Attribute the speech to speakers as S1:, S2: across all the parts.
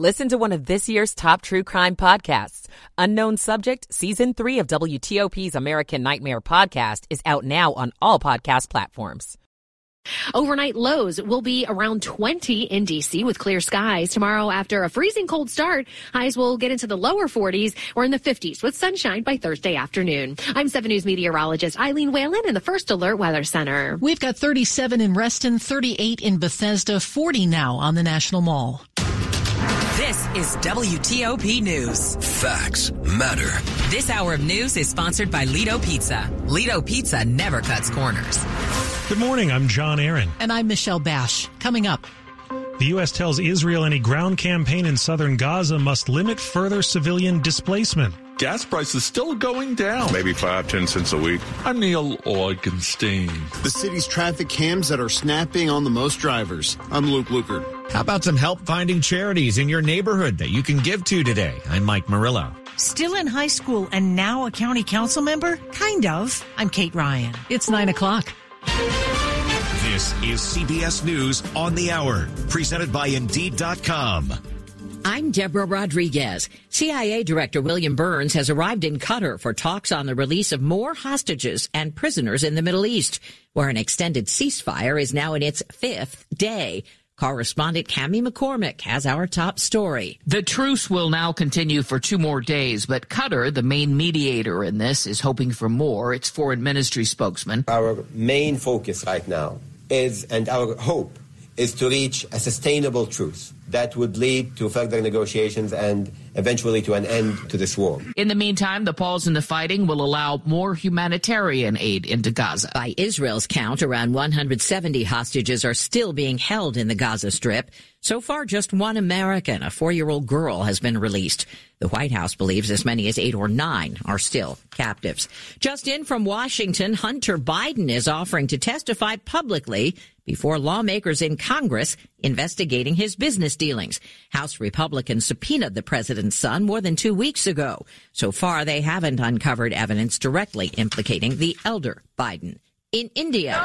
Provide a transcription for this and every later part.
S1: Listen to one of this year's top true crime podcasts. Unknown Subject, Season 3 of WTOP's American Nightmare podcast is out now on all podcast platforms.
S2: Overnight lows will be around 20 in DC with clear skies. Tomorrow, after a freezing cold start, highs will get into the lower 40s or in the 50s with sunshine by Thursday afternoon. I'm 7 News meteorologist Eileen Whalen in the First Alert Weather Center.
S3: We've got 37 in Reston, 38 in Bethesda, 40 now on the National Mall.
S4: This is WTOP News.
S5: Facts matter.
S4: This hour of news is sponsored by Ledo Pizza. Ledo Pizza never cuts corners.
S6: Good morning. I'm John Aaron.
S3: And I'm Michelle Basch. Coming up.
S6: The U.S. tells Israel any ground campaign in southern Gaza must limit further civilian displacement.
S7: Gas prices still going down.
S8: Maybe five, ten cents a week.
S7: I'm Neil Augenstein.
S9: The city's traffic cams that are snapping on the most drivers. I'm Luke Lukert.
S10: How about some help finding charities in your neighborhood that you can give to today? I'm Mike Murillo.
S11: Still in high school and now a county council member? Kind of. I'm Kate Ryan.
S3: It's nine o'clock.
S5: This is CBS News on the Hour, presented by Indeed.com.
S12: I'm Deborah Rodriguez. CIA Director William Burns has arrived in Qatar for talks on the release of more hostages and prisoners in the Middle East, where an extended ceasefire is now in its fifth day. Correspondent Cami McCormick has our top story.
S13: The truce will now continue for two more days, but Qatar, the main mediator in this, is hoping for more. Its foreign ministry spokesman.
S14: Our main focus right now is, and our hope is to reach a sustainable truce that would lead to further negotiations and eventually to an end to this war.
S13: In the meantime, the pause in the fighting will allow more humanitarian aid into Gaza.
S12: By Israel's count, around 170 hostages are still being held in the Gaza Strip. So far, just one American, a four-year-old girl, has been released. The White House believes as many as eight or nine are still captives. Just in from Washington, Hunter Biden is offering to testify publicly before lawmakers in Congress investigating his business dealings. House Republicans subpoenaed the president's son more than two weeks ago. So far, they haven't uncovered evidence directly implicating the elder Biden. In India,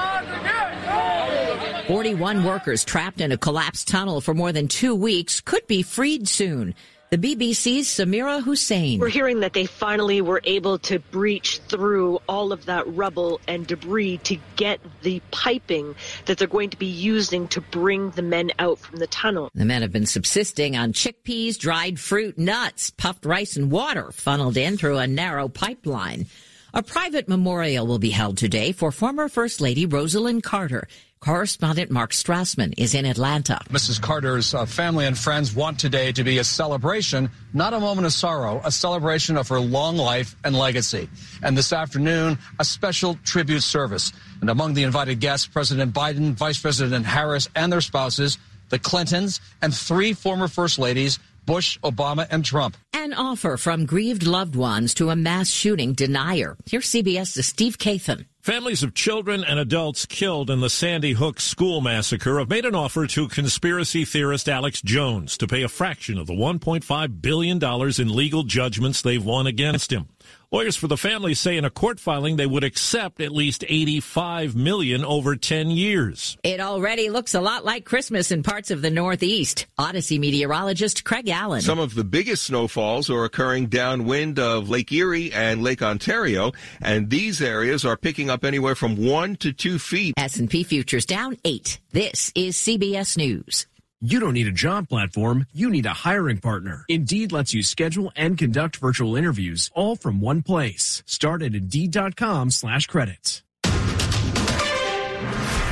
S12: 41 workers trapped in a collapsed tunnel for more than two weeks could be freed soon. The BBC's Samira Hussain.
S15: We're hearing that they finally were able to breach through all of that rubble and debris to get the piping that they're going to be using to bring the men out from the tunnel.
S12: The men have been subsisting on chickpeas, dried fruit, nuts, puffed rice, and water funneled in through a narrow pipeline. A private memorial will be held today for former First Lady Rosalynn Carter. Correspondent Mark Strassmann is in Atlanta.
S16: Mrs. Carter's uh, family and friends want today to be a celebration, not a moment of sorrow, a celebration of her long life and legacy. And this afternoon, a special tribute service. And among the invited guests, President Biden, Vice President Harris, and their spouses, the Clintons, and three former First Ladies, Bush, Obama, and Trump.
S12: An offer from grieved loved ones to a mass shooting denier. Here's CBS's Steve Kathan.
S17: Families of children and adults killed in the Sandy Hook school massacre have made an offer to conspiracy theorist Alex Jones to pay a fraction of the $1.5 billion in legal judgments they've won against him. Lawyers for the family say in a court filing they would accept at least 85 million over 10 years.
S12: It already looks a lot like Christmas in parts of the Northeast. Odyssey meteorologist Craig Allen.
S5: Some of the biggest snowfalls are occurring downwind of Lake Erie and Lake Ontario, and these areas are picking up anywhere from 1 to 2 feet.
S12: S&P futures down 8. This is CBS News.
S8: You don't need a job platform, you need a hiring partner. Indeed lets you schedule and conduct virtual interviews all from one place. Start at Indeed.com slash credits.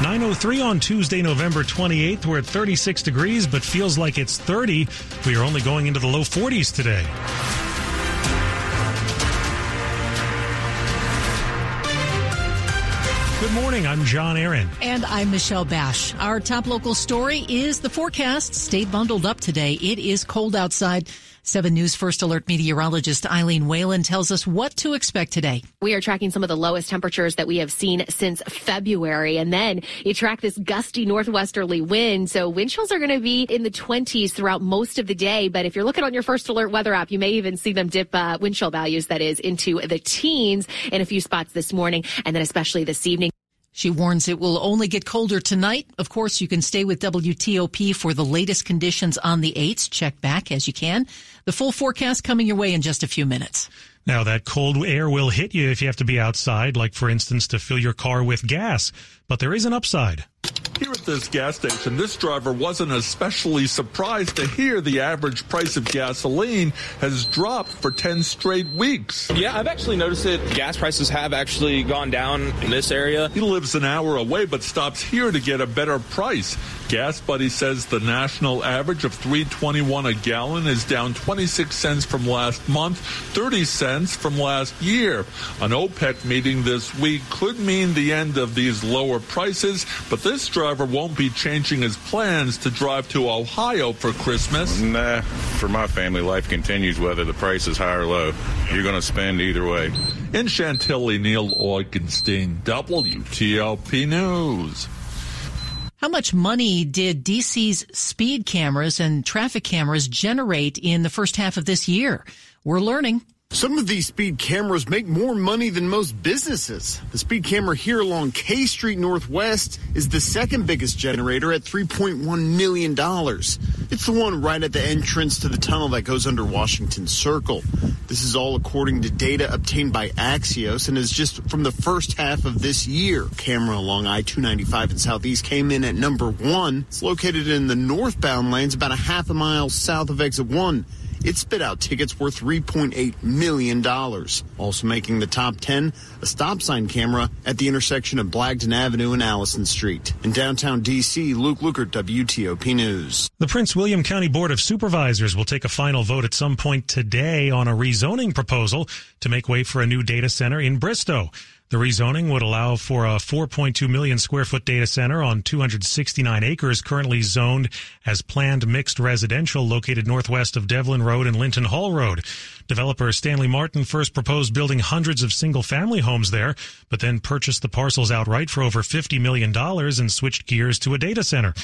S6: 903 on Tuesday, November 28th. We're at 36 degrees, but feels like it's 30. We are only going into the low 40s today. Good morning. I'm John Aaron.
S3: And I'm Michelle Basch. Our top local story is the forecast. Stay bundled up today. It is cold outside. 7 News First Alert meteorologist Eileen Whalen tells us what to expect today.
S2: We are tracking some of the lowest temperatures that we have seen since February. And then you track this gusty northwesterly wind. So wind chills are going to be in the 20s throughout most of the day. But if you're looking on your First Alert weather app, you may even see them dip uh, wind chill values, that is, into the teens in a few spots this morning and then especially this evening.
S3: She warns it will only get colder tonight. Of course, you can stay with WTOP for the latest conditions on the 8s. Check back as you can. The full forecast coming your way in just a few minutes.
S6: Now, that cold air will hit you if you have to be outside, like, for instance, to fill your car with gas. But there is an upside.
S7: Here at this gas station, this driver wasn't especially surprised to hear the average price of gasoline has dropped for 10 straight weeks.
S18: Yeah, I've actually noticed it. Gas prices have actually gone down in this area.
S7: He lives an hour away but stops here to get a better price. Gas Buddy says the national average of 321 a gallon is down 26 cents from last month, 30 cents from last year. An OPEC meeting this week could mean the end of these lower prices, but this driver won't be changing his plans to drive to Ohio for Christmas.
S19: Nah, for my family, life continues whether the price is high or low. You're going to spend either way.
S7: In Chantilly, Neil Augenstein, WTOP News.
S3: How much money did DC's speed cameras and traffic cameras generate in the first half of this year? We're learning.
S9: Some of these speed cameras make more money than most businesses. The speed camera here along K Street Northwest is the second biggest generator at $3.1 million. It's the one right at the entrance to the tunnel that goes under Washington Circle. This is all according to data obtained by Axios and is just from the first half of this year. Camera along I-295 in Southeast came in at number one. It's located in the northbound lanes about a half a mile south of exit one. It spit out tickets worth $3.8 million. Also making the top 10, a stop sign camera at the intersection of Blagden Avenue and Allison Street. In downtown D.C., Luke Lukert, WTOP News.
S6: The Prince William County Board of Supervisors will take a final vote at some point today on a rezoning proposal to make way for a new data center in Bristow. The rezoning would allow for a 4.2 million square foot data center on 269 acres currently zoned as planned mixed residential located northwest of Devlin Road and Linton Hall Road. Developer Stanley Martin first proposed building hundreds of single family homes there, but then purchased the parcels outright for over $50 million and switched gears to a data center.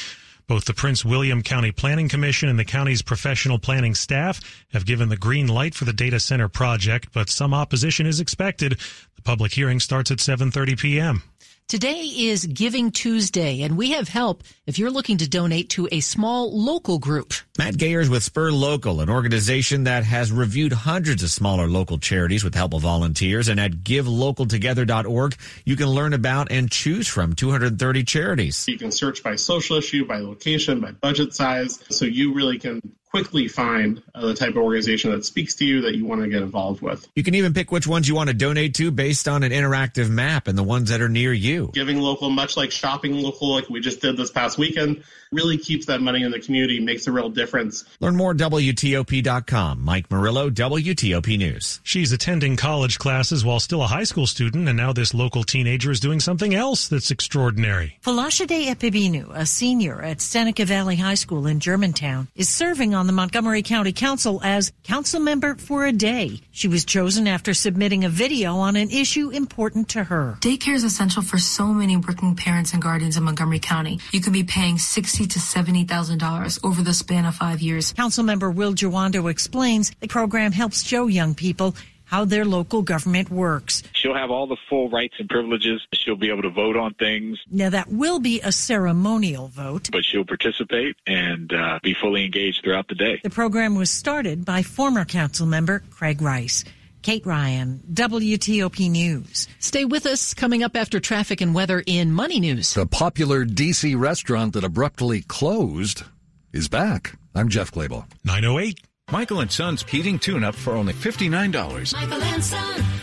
S6: Both the Prince William County Planning Commission and the county's professional planning staff have given the green light for the data center project, but some opposition is expected. The public hearing starts at 7:30 p.m.
S3: Today is Giving Tuesday, and we have help if you're looking to donate to a small local group.
S10: Matt Gayers with Spur Local, an organization that has reviewed hundreds of smaller local charities with help of volunteers. And at givelocaltogether.org, you can learn about and choose from 230 charities.
S20: You can search by social issue, by location, by budget size, so you really can quickly find uh, the type of organization that speaks to you that you want to get involved with.
S10: You can even pick which ones you want to donate to based on an interactive map and the ones that are near you.
S20: Giving local, much like shopping local, like we just did this past weekend, really keeps that money in the community, makes a real difference.
S10: Learn more at WTOP.com. Mike Murillo, WTOP News.
S6: She's attending college classes while still a high school student, and now this local teenager is doing something else that's extraordinary.
S11: Falashade Epibinu, a senior at Seneca Valley High School in Germantown, is serving on the Montgomery County Council as council member for a day. She was chosen after submitting a video on an issue important to her.
S21: Daycare is essential for so many working parents and guardians in Montgomery County. You can be paying sixty to seventy thousand dollars over the span of five years.
S11: Councilmember Will Jawando explains the program helps show young people how their local government works.
S22: She'll have all the full rights and privileges. She'll be able to vote on things.
S11: Now, that will be a ceremonial vote.
S22: But she'll participate and uh, be fully engaged throughout the day.
S11: The program was started by former council member Craig Rice. Kate Ryan, WTOP News.
S3: Stay with us coming up after traffic and weather in Money News.
S23: The popular DC restaurant that abruptly closed
S24: is back. I'm Jeff Clabaugh.
S6: 908.
S25: Michael and Son's heating tune up for only $59.
S26: Michael and Son.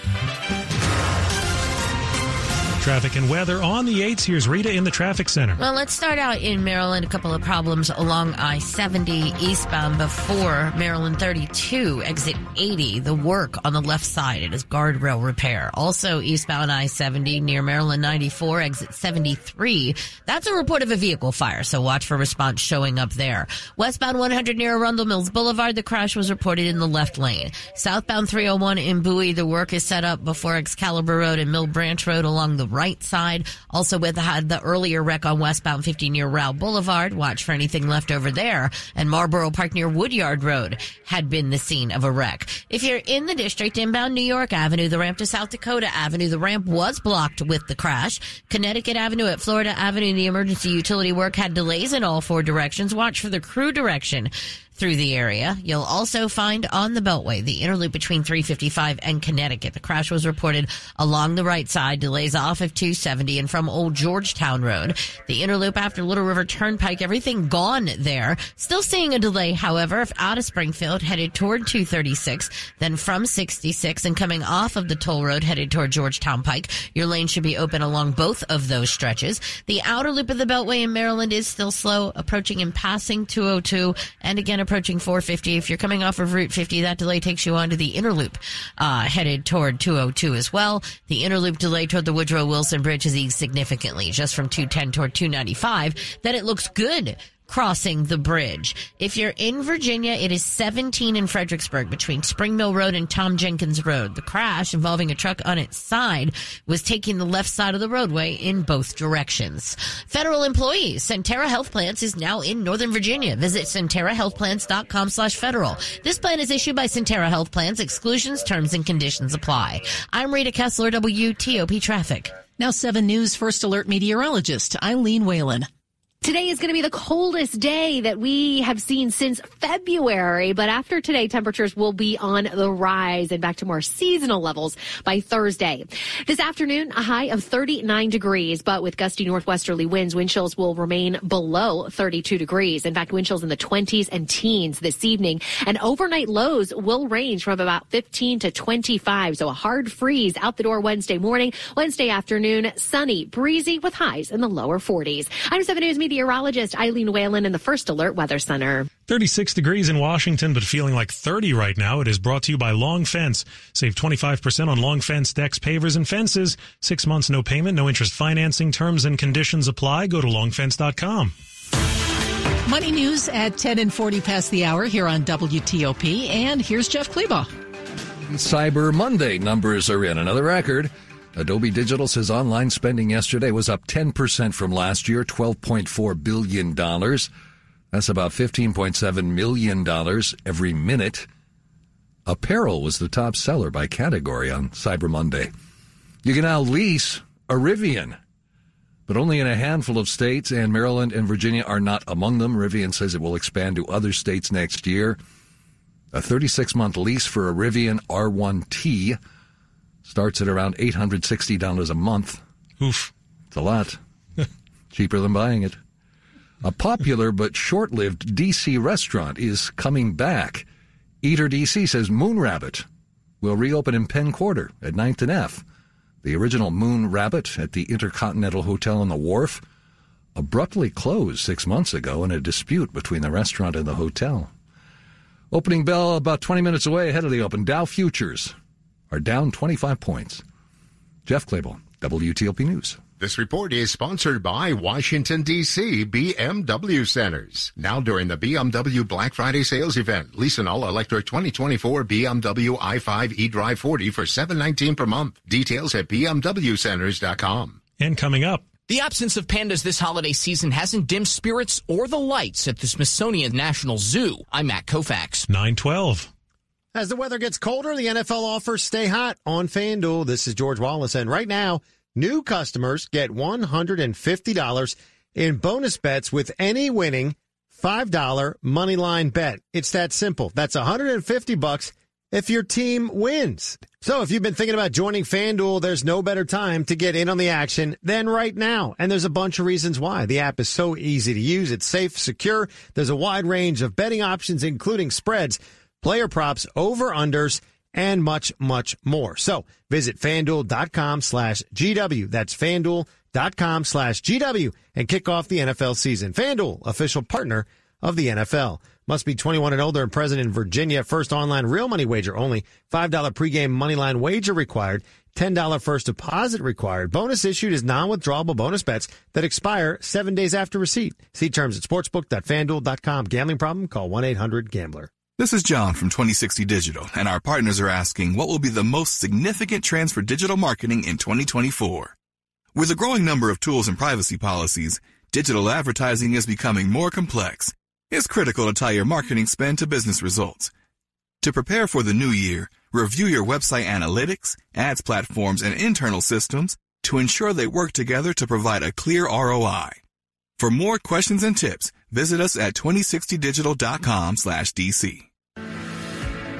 S6: Traffic and weather on the 8s. Here's Rita in the traffic center.
S27: Well, let's start out in Maryland. A couple of problems along I 70 eastbound before Maryland 32, exit 80. The work on the left side. It is guardrail repair. Also eastbound I 70 near Maryland 94, exit 73. That's a report of a vehicle fire, so watch for response showing up there. Westbound 100 near Arundel Mills Boulevard, the crash was reported in the left lane. Southbound 301 in Bowie, the work is set up before Excalibur Road and Mill Branch Road along the right side. Also with had the earlier wreck on westbound 50 near Rowe Boulevard. Watch for anything left over there. And Marlboro Park near Woodyard Road had been the scene of a wreck. If you're in the district, inbound New York Avenue, the ramp to South Dakota Avenue, the ramp was blocked with the crash. Connecticut Avenue at Florida Avenue, the emergency utility work had delays in all four directions. Watch for the crew direction through the area. You'll also find on the Beltway the inner loop between 355 and Connecticut. The crash was reported along the right side, delays off of 270 and from Old Georgetown Road. The inner loop after Little River Turnpike, everything gone there. Still seeing a delay, however, if out of Springfield headed toward 236, then from 66 and coming off of the toll road headed toward Georgetown Pike. Your lane should be open along both of those stretches. The outer loop of the Beltway in Maryland is still slow, approaching and passing 202 and again approaching 450. If you're coming off of Route 50, that delay takes you onto the inner loop, uh, headed toward 202 as well. The inner loop delay toward the Woodrow Wilson Bridge has eased significantly, just from 210 toward 295. Then it looks good crossing the bridge. If you're in Virginia, it is 17 in Fredericksburg between Spring Mill Road and Tom Jenkins Road. The crash involving a truck on its side was taking the left side of the roadway in both directions. Federal employees, Sentara Health Plans is now in Northern Virginia. Visit SentaraHealthPlans.com slash federal. This plan is issued by Sentara Health Plans. Exclusions, terms, and conditions apply. I'm Rita Kessler, WTOP Traffic.
S3: Now 7 News First Alert meteorologist Eileen Whalen.
S2: Today is going to be the coldest day that we have seen since February, but after today, temperatures will be on the rise and back to more seasonal levels by Thursday. This afternoon, a high of 39 degrees, but with gusty northwesterly winds, wind chills will remain below 32 degrees. In fact, wind chills in the 20s and teens this evening, and overnight lows will range from about 15 to 25. So a hard freeze out the door Wednesday morning, Wednesday afternoon, sunny, breezy with highs in the lower 40s. I'm 7 News meteorologist Eileen Whalen in the First Alert Weather Center.
S6: 36 degrees in Washington, but feeling like 30 right now. It is brought to you by Long Fence. Save 25% on Long Fence decks, pavers, and fences. Six months, no payment, no interest financing. Terms and conditions apply. Go to longfence.com.
S3: Money news at 10 and 40 past the hour here on WTOP. And here's Jeff Clabaugh.
S24: Cyber Monday numbers are in. Another record. Adobe Digital says online spending yesterday was up 10% from last year, $12.4 billion. That's about $15.7 million every minute. Apparel was the top seller by category on Cyber Monday. You can now lease a Rivian, but only in a handful of states, and Maryland and Virginia are not among them. Rivian says it will expand to other states next year. A 36 month lease for a Rivian R1T starts at around $860 a month.
S6: Oof.
S24: It's a lot. Cheaper than buying it. A popular but short lived DC restaurant is coming back. Eater DC says Moon Rabbit will reopen in Penn Quarter at 9th and F. The original Moon Rabbit at the Intercontinental Hotel on the Wharf abruptly closed six months ago in a dispute between the restaurant and the hotel. Opening bell about 20 minutes away ahead of the open. Dow futures are down 25 points. Jeff Clabaugh, WTOP News.
S28: This report is sponsored by Washington, D.C. BMW Centers. Now during the BMW Black Friday sales event, lease an all-electric 2024 BMW i5 eDrive 40 for 719 per month. Details at bmwcenters.com.
S6: And coming up,
S23: the absence of pandas this holiday season hasn't dimmed spirits or the lights at the Smithsonian National Zoo. I'm Matt Koufax.
S6: 912.
S29: As the weather gets colder, the NFL offers stay hot on FanDuel. This is George Wallace, and right now, new customers get $150 in bonus bets with any winning $5 money line bet. It's that simple. That's 150 bucks if your team wins. So if you've been thinking about joining FanDuel, there's no better time to get in on the action than right now. And there's a bunch of reasons why. The app is so easy to use. It's safe, secure. There's a wide range of betting options, including spreads, player props, over unders, and much, much more. So visit fanduel.com slash GW. That's fanduel.com slash GW and kick off the NFL season. FanDuel, official partner of the NFL. Must be 21 and older and present in Virginia. First online real money wager only. $5 pregame moneyline wager required. $10 first deposit required. Bonus issued is non-withdrawable bonus bets that expire seven days after receipt. See terms at sportsbook.fanduel.com. Gambling problem? Call 1-800-GAMBLER.
S26: This is John from 2060 Digital, and our partners are asking what will be the most significant trends for digital marketing in 2024. With a growing number of tools and privacy policies, digital advertising is becoming more complex it's critical to tie your marketing spend to business results. To prepare for the new year, review your website analytics, ads platforms, and internal systems to ensure they work together to provide a clear ROI. For more questions and tips, visit us at 2060digital.com slash DC.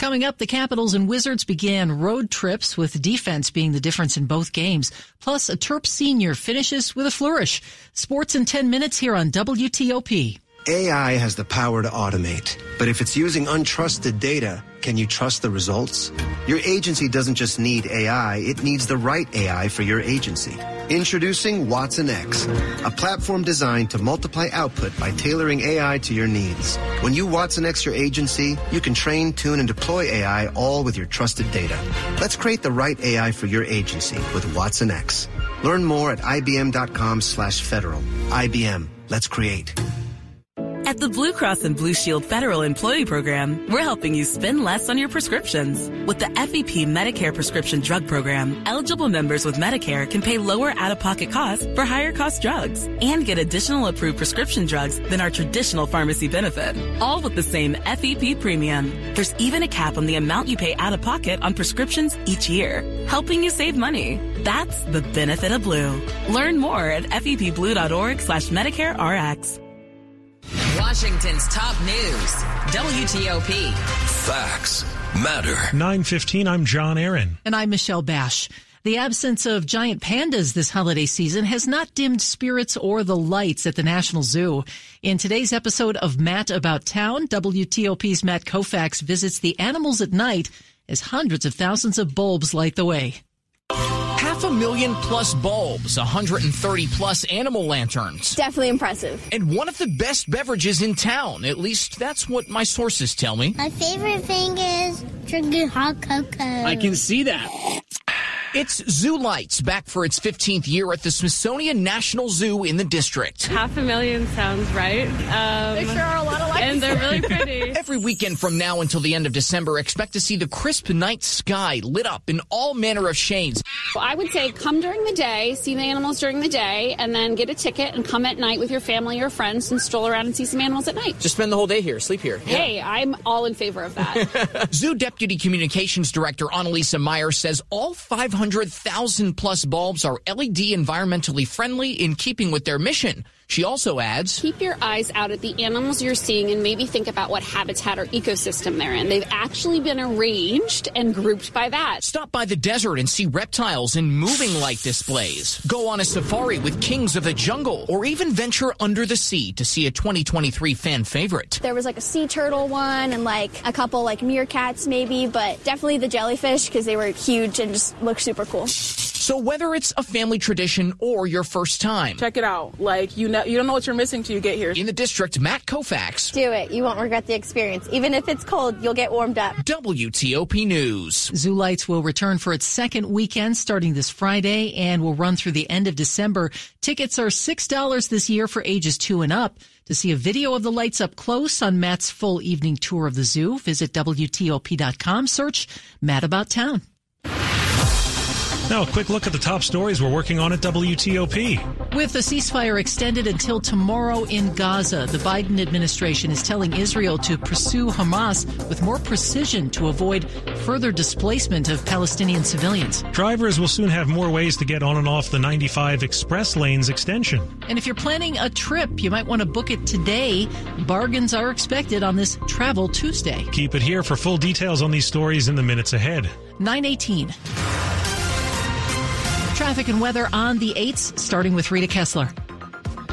S3: Coming up, the Capitals and Wizards began road trips with defense being the difference in both games. Plus, a Terp senior finishes with a flourish. Sports in 10 minutes here on WTOP.
S30: AI has the power to automate, but if it's using untrusted data, can you trust the results? Your agency doesn't just need AI, it needs the right AI for your agency. Introducing watsonx, a platform designed to multiply output by tailoring AI to your needs. When you watsonx your agency, you can train, tune, and deploy AI all with your trusted data. Let's create the right AI for your agency with watsonx. Learn more at ibm.com slash federal. IBM. Let's create.
S31: At the Blue Cross and Blue Shield Federal Employee Program, we're helping you spend less on your prescriptions. With the FEP Medicare Prescription Drug Program, eligible members with Medicare can pay lower out-of-pocket costs for higher cost drugs and get additional approved prescription drugs than our traditional pharmacy benefit, all with the same FEP premium. There's even a cap on the amount you pay out of pocket on prescriptions each year, helping you save money. That's the benefit of blue. Learn more at fepblue.org slash Medicare RX.
S32: Washington's top news. WTOP.
S24: Facts matter.
S6: 915, I'm John Aaron.
S3: And I'm Michelle Basch. The absence of giant pandas this holiday season has not dimmed spirits or the lights at the National Zoo. In today's episode of Matt About Town, WTOP's Matt Koufax visits the animals at night as hundreds of thousands of bulbs light the way.
S23: Half a million plus bulbs, 130 plus animal lanterns.
S33: Definitely impressive.
S23: And one of the best beverages in town. At least that's what my sources tell me.
S33: My favorite thing is drinking hot cocoa.
S23: I can see that. It's Zoo Lights back for its 15th year at the Smithsonian National Zoo in the district.
S34: Half a million sounds right. Um,
S33: there sure are a lot of lights.
S34: And they're really pretty.
S23: Every weekend from now until the end of December, expect to see the crisp night sky lit up in all manner of shades.
S33: I would say come during the day, see the animals during the day, and then get a ticket and come at night with your family or friends and stroll around and see some animals at night.
S23: Just spend the whole day here, sleep here.
S33: Yeah. Hey, I'm all in favor of that.
S23: Zoo Deputy Communications Director Annalisa Meyer says all 500 100,000 plus bulbs are LED environmentally friendly in keeping with their mission. She also adds
S33: Keep your eyes out at the animals you're seeing and maybe think about what habitat or ecosystem they're in. They've actually been arranged and grouped by that.
S23: Stop by the desert and see reptiles in moving light displays. Go on a safari with kings of the jungle or even venture under the sea to see a 2023 fan favorite.
S33: There was like a sea turtle one and like a couple like meerkats maybe, but definitely the jellyfish because they were huge and just looked super cool.
S23: So whether it's a family tradition or your first time,
S34: check it out. Like you know, you don't know what you're missing till you get here.
S23: In the district, Matt Koufax.
S33: Do it. You won't regret the experience. Even if it's cold, you'll get warmed up.
S23: WTOP News.
S3: Zoo Lights will return for its second weekend starting this Friday and will run through the end of December. Tickets are $6 this year for ages two and up. To see a video of the lights up close on Matt's full evening tour of the zoo, visit WTOP.com, search Matt About Town.
S6: Now, a quick look at the top stories we're working on at WTOP.
S3: With the ceasefire extended until tomorrow in Gaza, the Biden administration is telling Israel to pursue Hamas with more precision to avoid further displacement of Palestinian civilians.
S6: Drivers will soon have more ways to get on and off the 95 express lanes extension.
S3: And if you're planning a trip, you might want to book it today. Bargains are expected on this Travel Tuesday.
S6: Keep it here for full details on these stories in the minutes ahead.
S3: 918. Traffic and weather on the 8s, starting with Rita Kessler.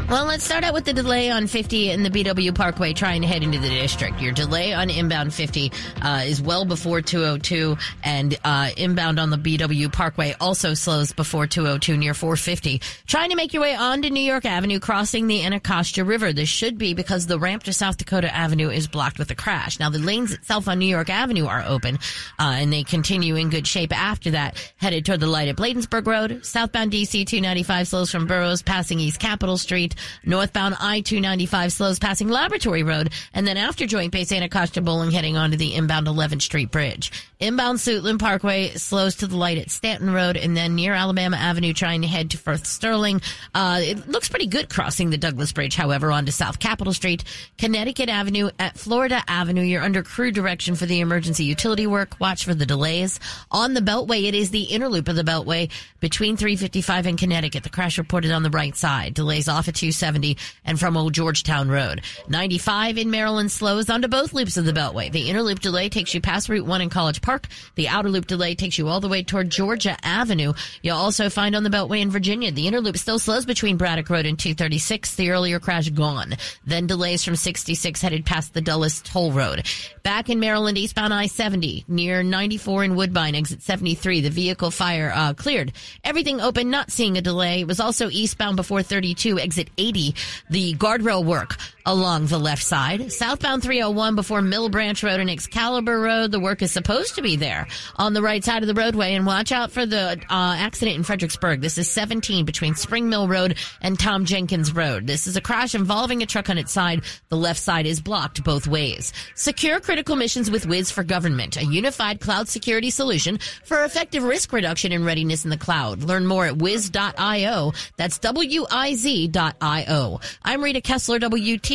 S27: Well, let's start out with the delay on 50 in the BW Parkway trying to head into the district. Your delay on inbound 50 uh, is well before 202, and uh, inbound on the BW Parkway also slows before 202 near 450. Trying to make your way onto New York Avenue, crossing the Anacostia River. This should be because the ramp to South Dakota Avenue is blocked with a crash. Now, the lanes itself on New York Avenue are open, uh, and they continue in good shape after that, headed toward the light at Bladensburg Road. Southbound DC 295 slows from Burroughs, passing East Capitol Street. Northbound I-295 slows passing Laboratory Road, and then after Joint Base Anacostia Bolling heading onto the inbound 11th Street Bridge. Inbound Suitland Parkway slows to the light at Stanton Road, and then near Alabama Avenue trying to head to Firth Sterling. Uh, it looks pretty good crossing the Douglass Bridge, however, onto South Capitol Street. Connecticut Avenue at Florida Avenue, you're under crew direction for the emergency utility work. Watch for the delays. On the Beltway, it is the inner loop of the Beltway between 355 and Connecticut. The crash reported on the right side. Delays off at 270 and from Old Georgetown Road. 95 in Maryland slows onto both loops of the Beltway. The inner loop delay takes you past Route 1 in College Park. The outer loop delay takes you all the way toward Georgia Avenue. You'll also find on the Beltway in Virginia. The inner loop still slows between Braddock Road and 236. The earlier crash gone. Then delays from 66 headed past the Dulles Toll Road. Back in Maryland, eastbound I-70 near 94 in Woodbine, exit 73. The vehicle fire uh, cleared. Everything open, not seeing a delay. It was also eastbound before 32, exit 80 the guardrail work along the left side. Southbound 301 before Mill Branch Road and Excalibur Road. The work is supposed to be there on the right side of the roadway. And watch out for the uh, accident in Fredericksburg. This is 17 between Spring Mill Road and Tom Jenkins Road. This is a crash involving a truck on its side. The left side is blocked both ways. Secure critical missions with Wiz for Government, a unified cloud security solution for effective risk reduction and readiness in the cloud. Learn more at wiz.io. That's W-I-Z.io. I'm Rita Kessler,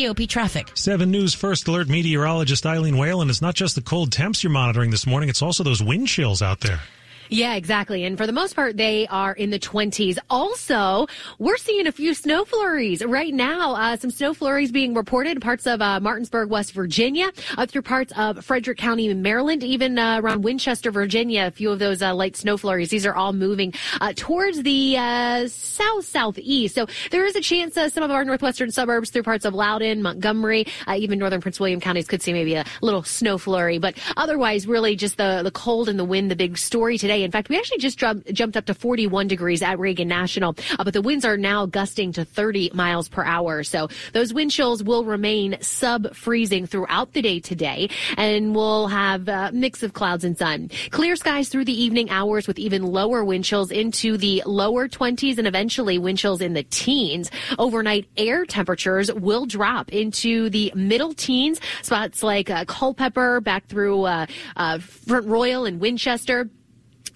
S27: WTOP Traffic.
S6: 7 News First Alert meteorologist Eileen Whalen. It's not just the cold temps you're monitoring this morning, it's also those wind chills out there.
S2: Yeah, exactly. And for the most part, they are in the 20s. Also, we're seeing a few snow flurries right now. Uh, some snow flurries being reported in parts of uh, Martinsburg, West Virginia, up through parts of Frederick County, Maryland, even uh, around Winchester, Virginia. A few of those uh, light snow flurries. These are all moving uh, towards the uh, south southeast. So there is a chance some of our northwestern suburbs through parts of Loudoun, Montgomery, even northern Prince William counties could see maybe a little snow flurry. But otherwise, really just the the cold and the wind, the big story today. In fact, we actually just jumped, jumped up to 41 degrees at Reagan National, uh, but the winds are now gusting to 30 miles per hour. So those wind chills will remain sub freezing throughout the day today, and we'll have a mix of clouds and sun. Clear skies through the evening hours with even lower wind chills into the lower 20s and eventually wind chills in the teens. Overnight air temperatures will drop into the middle teens, spots like uh, Culpeper back through uh, uh, Front Royal and Winchester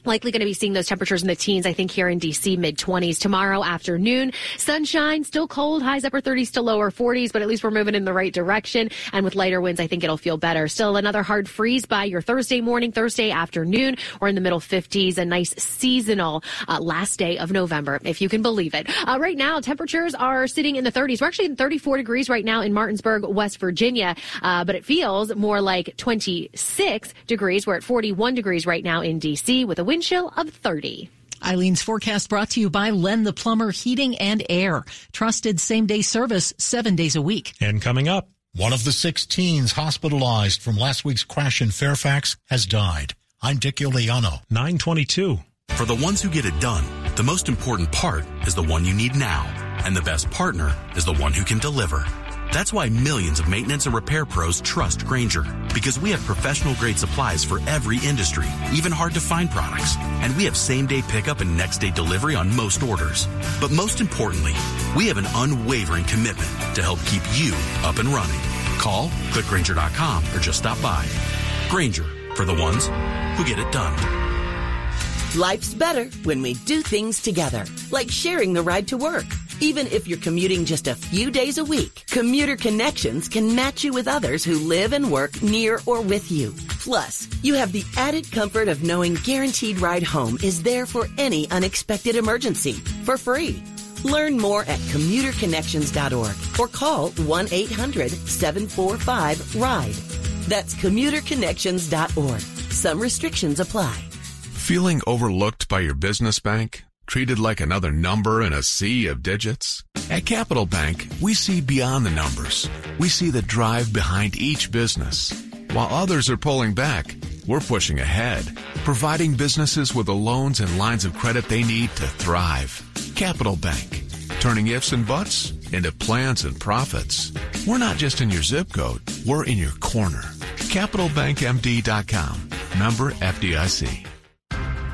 S2: likely going to be seeing those temperatures in the teens, I think, here in DC, mid 20s tomorrow afternoon. Sunshine, still cold, highs upper 30s to lower 40s, but at least we're moving in the right direction. And with lighter winds, I think it'll feel better. Still another hard freeze by your Thursday morning, Thursday afternoon. We're in the middle 50s, a nice seasonal uh, last day of November, if you can believe it. Uh, right now, temperatures are sitting in the 30s. We're actually in 34 degrees right now in Martinsburg, West Virginia, uh, but it feels more like 26 degrees. We're at 41 degrees right now in DC with a wind chill of 30.
S3: Eileen's forecast brought to you by Len the Plumber Heating and Air. Trusted same day service seven days a week.
S6: And coming up,
S35: one of the six teens hospitalized from last week's crash in Fairfax has died. I'm Dick Uliano.
S6: 922.
S36: For the ones who get it done, the most important part is the one you need now. And the best partner is the one who can deliver. That's why millions of maintenance and repair pros trust Grainger because we have professional grade supplies for every industry, even hard to find products. And we have same day pickup and next day delivery on most orders. But most importantly, we have an unwavering commitment to help keep you up and running. Call, clickgrainger.com or just stop by. Grainger for the ones who get it done.
S37: Life's better when we do things together, like sharing the ride to work. Even if you're commuting just a few days a week, Commuter Connections can match you with others who live and work near or with you. Plus, you have the added comfort of knowing Guaranteed Ride Home is there for any unexpected emergency for free. Learn more at commuterconnections.org or call 1 800 745 RIDE. That's commuterconnections.org. Some restrictions apply.
S38: Feeling overlooked by your business bank? Treated like another number in a sea of digits? At Capital Bank, we see beyond the numbers. We see the drive behind each business. While others are pulling back, we're pushing ahead, providing businesses with the loans and lines of credit they need to thrive. Capital Bank, turning ifs and buts into plans and profits. We're not just in your zip code, we're in your corner. CapitalBankMD.com. Member FDIC.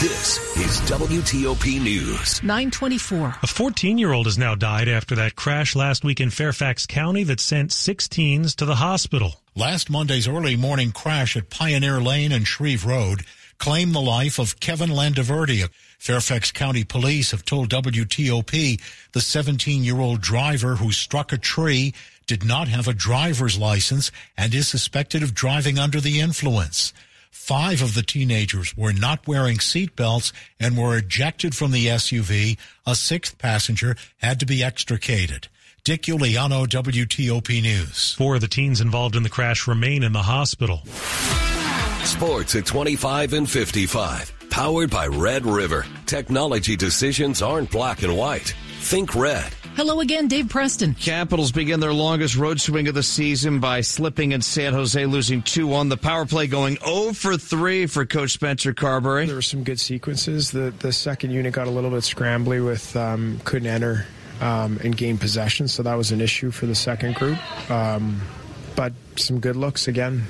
S39: This is WTOP News.
S3: 924.
S6: A 14 year old has now died after that crash last week in Fairfax County that sent six teens to the hospital.
S35: Last Monday's early morning crash at Pioneer Lane and Shreve Road claimed the life of Kevin Landiverdi. Fairfax County Police have told WTOP the 17 year old driver who struck a tree did not have a driver's license and is suspected of driving under the influence. Five of the teenagers were not wearing seatbelts and were ejected from the SUV. A sixth passenger had to be extricated. Dick Uliano, WTOP News.
S6: Four of the teens involved in the crash remain in the hospital.
S39: Sports at 25 and 55. Powered by Red River. Technology decisions aren't black and white. Think red.
S3: Hello again, Dave Preston.
S40: Capitals begin their longest road swing of the season by slipping in San Jose, losing 2 1. The power play going 0 for 3 for Coach Spencer Carberry.
S41: There were some good sequences. The, the second unit got a little bit scrambly with um, couldn't enter um, and gain possession, so that was an issue for the second group. Um, but some good looks again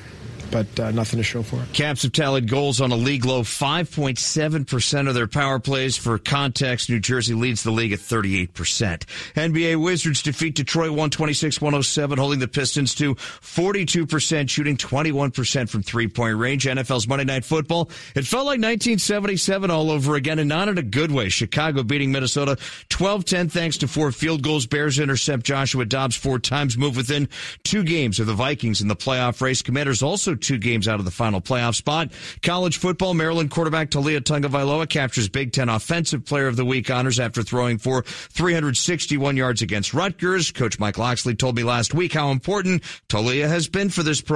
S41: but uh, nothing to show for it.
S40: Caps have tallied goals on a league low 5.7% of their power plays. For context, New Jersey leads the league at 38%. NBA Wizards defeat Detroit 126-107, holding the Pistons to 42%, shooting 21% from three-point range. NFL's Monday Night Football. It felt like 1977 all over again, and not in a good way. Chicago beating Minnesota 12-10 thanks to four field goals. Bears intercept Joshua Dobbs four times, move within two games of the Vikings in the playoff race. Commanders also two games out of the final playoff spot. College football, Maryland quarterback Taulia Tagovailoa captures Big Ten Offensive Player of the Week honors after throwing for 361 yards against Rutgers. Coach Mike Locksley told me last week how important Taulia has been for this program